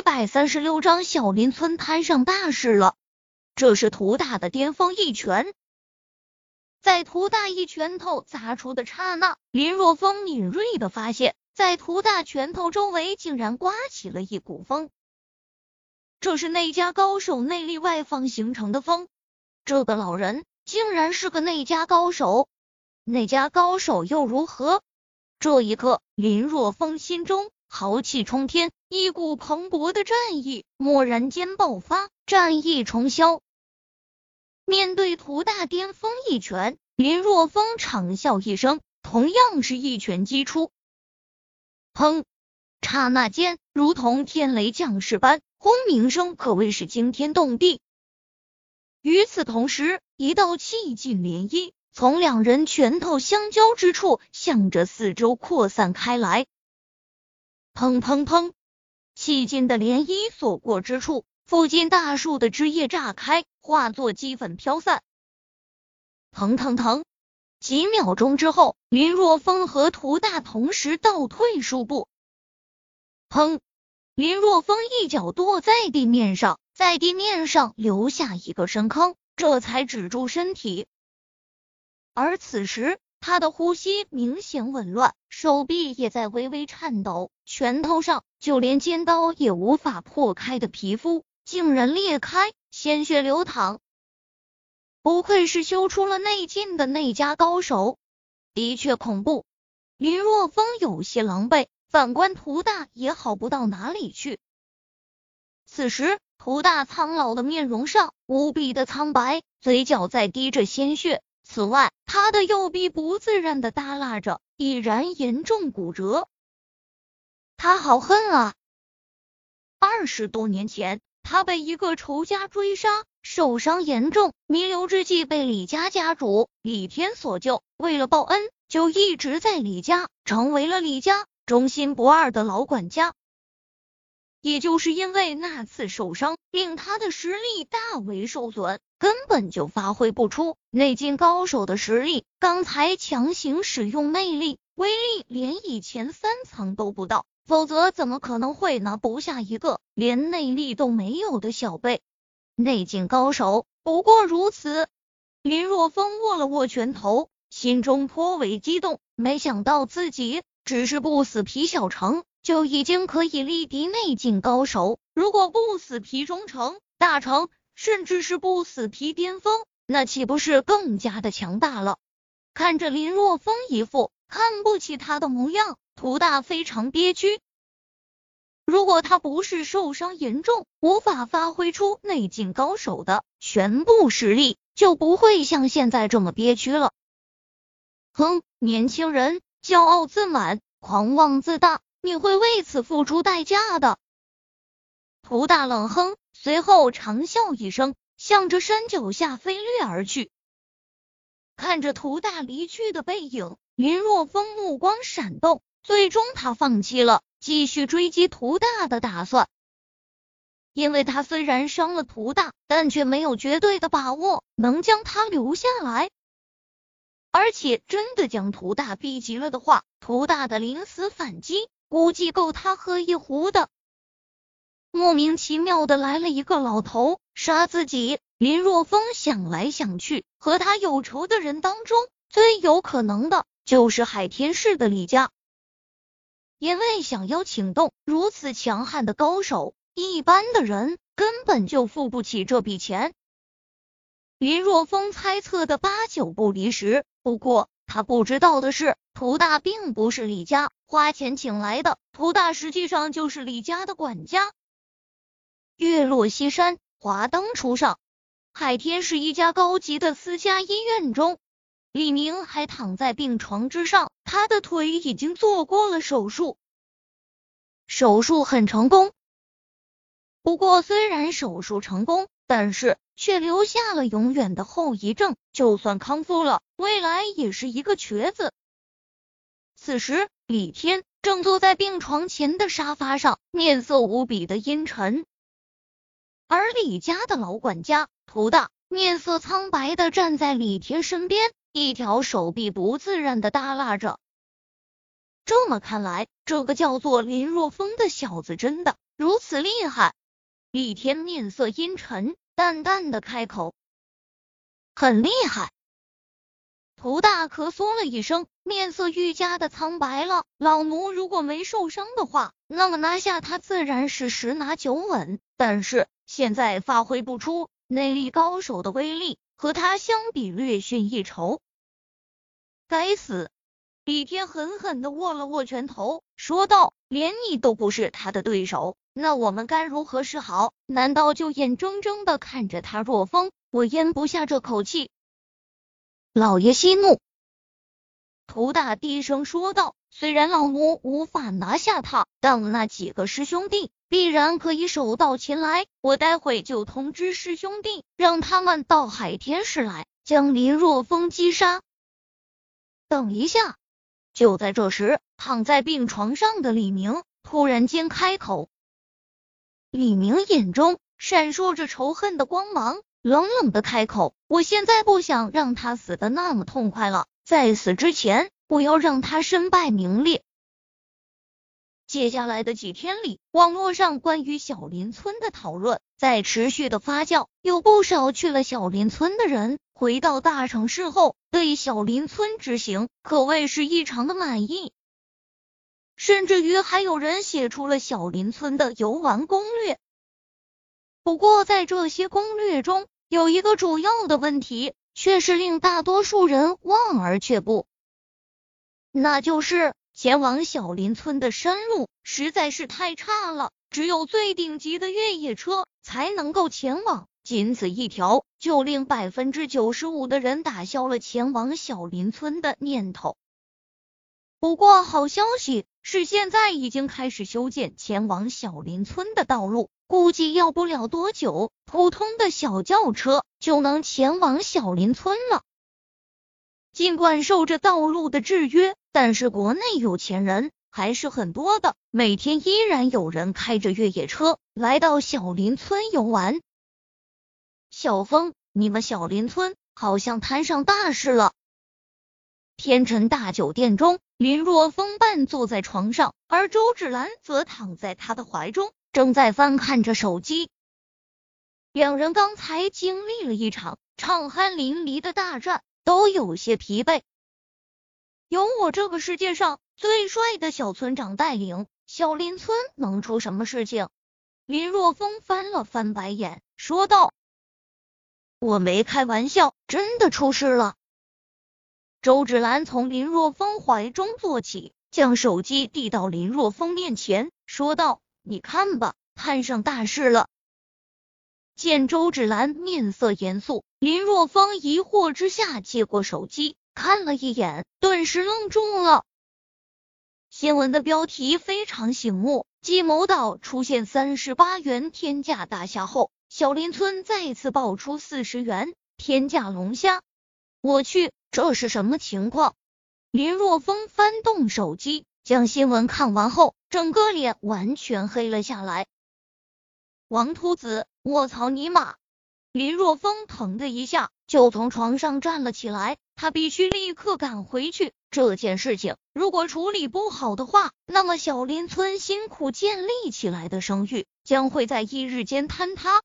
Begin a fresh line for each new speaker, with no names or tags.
一百三十六章小林村摊上大事了。这是涂大的巅峰一拳，在涂大一拳头砸出的刹那，林若风敏锐的发现，在涂大拳头周围竟然刮起了一股风。这是那家高手内力外放形成的风。这个老人竟然是个内家高手，那家高手又如何？这一刻，林若风心中豪气冲天，一股蓬勃的战意蓦然间爆发，战意重霄。面对屠大巅峰一拳，林若风长笑一声，同样是一拳击出。砰！刹那间，如同天雷降世般。轰鸣声可谓是惊天动地。与此同时，一道气劲涟漪从两人拳头相交之处，向着四周扩散开来。砰砰砰！气劲的涟漪所过之处，附近大树的枝叶炸开，化作齑粉飘散。腾腾腾！几秒钟之后，林若风和涂大同时倒退数步。砰！林若风一脚跺在地面上，在地面上留下一个深坑，这才止住身体。而此时，他的呼吸明显紊乱，手臂也在微微颤抖，拳头上就连尖刀也无法破开的皮肤竟然裂开，鲜血流淌。不愧是修出了内劲的内家高手，的确恐怖。林若风有些狼狈。反观涂大也好不到哪里去。此时，涂大苍老的面容上无比的苍白，嘴角在滴着鲜血。此外，他的右臂不自然的耷拉着，已然严重骨折。他好恨啊！二十多年前，他被一个仇家追杀，受伤严重，弥留之际被李家家主李天所救。为了报恩，就一直在李家，成为了李家。忠心不二的老管家，也就是因为那次受伤，令他的实力大为受损，根本就发挥不出内劲高手的实力。刚才强行使用内力，威力连以前三层都不到，否则怎么可能会拿不下一个连内力都没有的小辈？内劲高手不过如此。林若风握了握拳头，心中颇为激动，没想到自己。只是不死皮小城就已经可以力敌内境高手，如果不死皮中成、大成，甚至是不死皮巅峰，那岂不是更加的强大了？看着林若风一副看不起他的模样，涂大非常憋屈。如果他不是受伤严重，无法发挥出内境高手的全部实力，就不会像现在这么憋屈了。哼，年轻人。骄傲自满，狂妄自大，你会为此付出代价的。涂大冷哼，随后长啸一声，向着山脚下飞掠而去。看着涂大离去的背影，林若风目光闪动，最终他放弃了继续追击涂大的打算，因为他虽然伤了涂大，但却没有绝对的把握能将他留下来。而且真的将涂大逼急了的话，涂大的临死反击估计够他喝一壶的。莫名其妙的来了一个老头杀自己，林若风想来想去，和他有仇的人当中最有可能的就是海天市的李家，因为想要请动如此强悍的高手，一般的人根本就付不起这笔钱。林若风猜测的八九不离十。不过，他不知道的是，涂大并不是李家花钱请来的，涂大实际上就是李家的管家。月落西山，华灯初上，海天是一家高级的私家医院中，李明还躺在病床之上，他的腿已经做过了手术，手术很成功。不过，虽然手术成功，但是。却留下了永远的后遗症，就算康复了，未来也是一个瘸子。此时，李天正坐在病床前的沙发上，面色无比的阴沉，而李家的老管家涂大面色苍白的站在李天身边，一条手臂不自然的耷拉着。这么看来，这个叫做林若风的小子真的如此厉害？李天面色阴沉，淡淡的开口：“很厉害。”涂大咳嗽了一声，面色愈加的苍白了。老奴如果没受伤的话，那么拿下他自然是十拿九稳。但是现在发挥不出内力高手的威力，和他相比略逊一筹。该死！李天狠狠的握了握拳头，说道：“连你都不是他的对手。”那我们该如何是好？难道就眼睁睁的看着他若风？我咽不下这口气。老爷息怒，涂大低声说道：“虽然老奴无法拿下他，但那几个师兄弟必然可以手到擒来。我待会就通知师兄弟，让他们到海天市来，将林若风击杀。”等一下！就在这时，躺在病床上的李明突然间开口。李明眼中闪烁着仇恨的光芒，冷冷的开口：“我现在不想让他死的那么痛快了，在死之前，我要让他身败名裂。”接下来的几天里，网络上关于小林村的讨论在持续的发酵，有不少去了小林村的人回到大城市后，对小林村之行可谓是异常的满意。甚至于还有人写出了小林村的游玩攻略。不过，在这些攻略中，有一个主要的问题，却是令大多数人望而却步，那就是前往小林村的山路实在是太差了，只有最顶级的越野车才能够前往。仅此一条，就令百分之九十五的人打消了前往小林村的念头。不过，好消息。是现在已经开始修建前往小林村的道路，估计要不了多久，普通的小轿车就能前往小林村了。尽管受着道路的制约，但是国内有钱人还是很多的，每天依然有人开着越野车来到小林村游玩。小峰，你们小林村好像摊上大事了。天辰大酒店中。林若风半坐在床上，而周芷兰则躺在他的怀中，正在翻看着手机。两人刚才经历了一场畅酣淋漓的大战，都有些疲惫。有我这个世界上最帅的小村长带领，小林村能出什么事情？林若风翻了翻白眼，说道：“我没开玩笑，真的出事了。”周芷兰从林若风怀中坐起，将手机递到林若风面前，说道：“你看吧，摊上大事了。”见周芷兰面色严肃，林若风疑惑之下接过手机，看了一眼，顿时愣住了。新闻的标题非常醒目：继某岛出现三十八元天价大虾后，小林村再次爆出四十元天价龙虾。我去！这是什么情况？林若风翻动手机，将新闻看完后，整个脸完全黑了下来。王秃子，我操你妈！林若风疼的一下就从床上站了起来，他必须立刻赶回去。这件事情如果处理不好的话，那么小林村辛苦建立起来的声誉将会在一日间坍塌。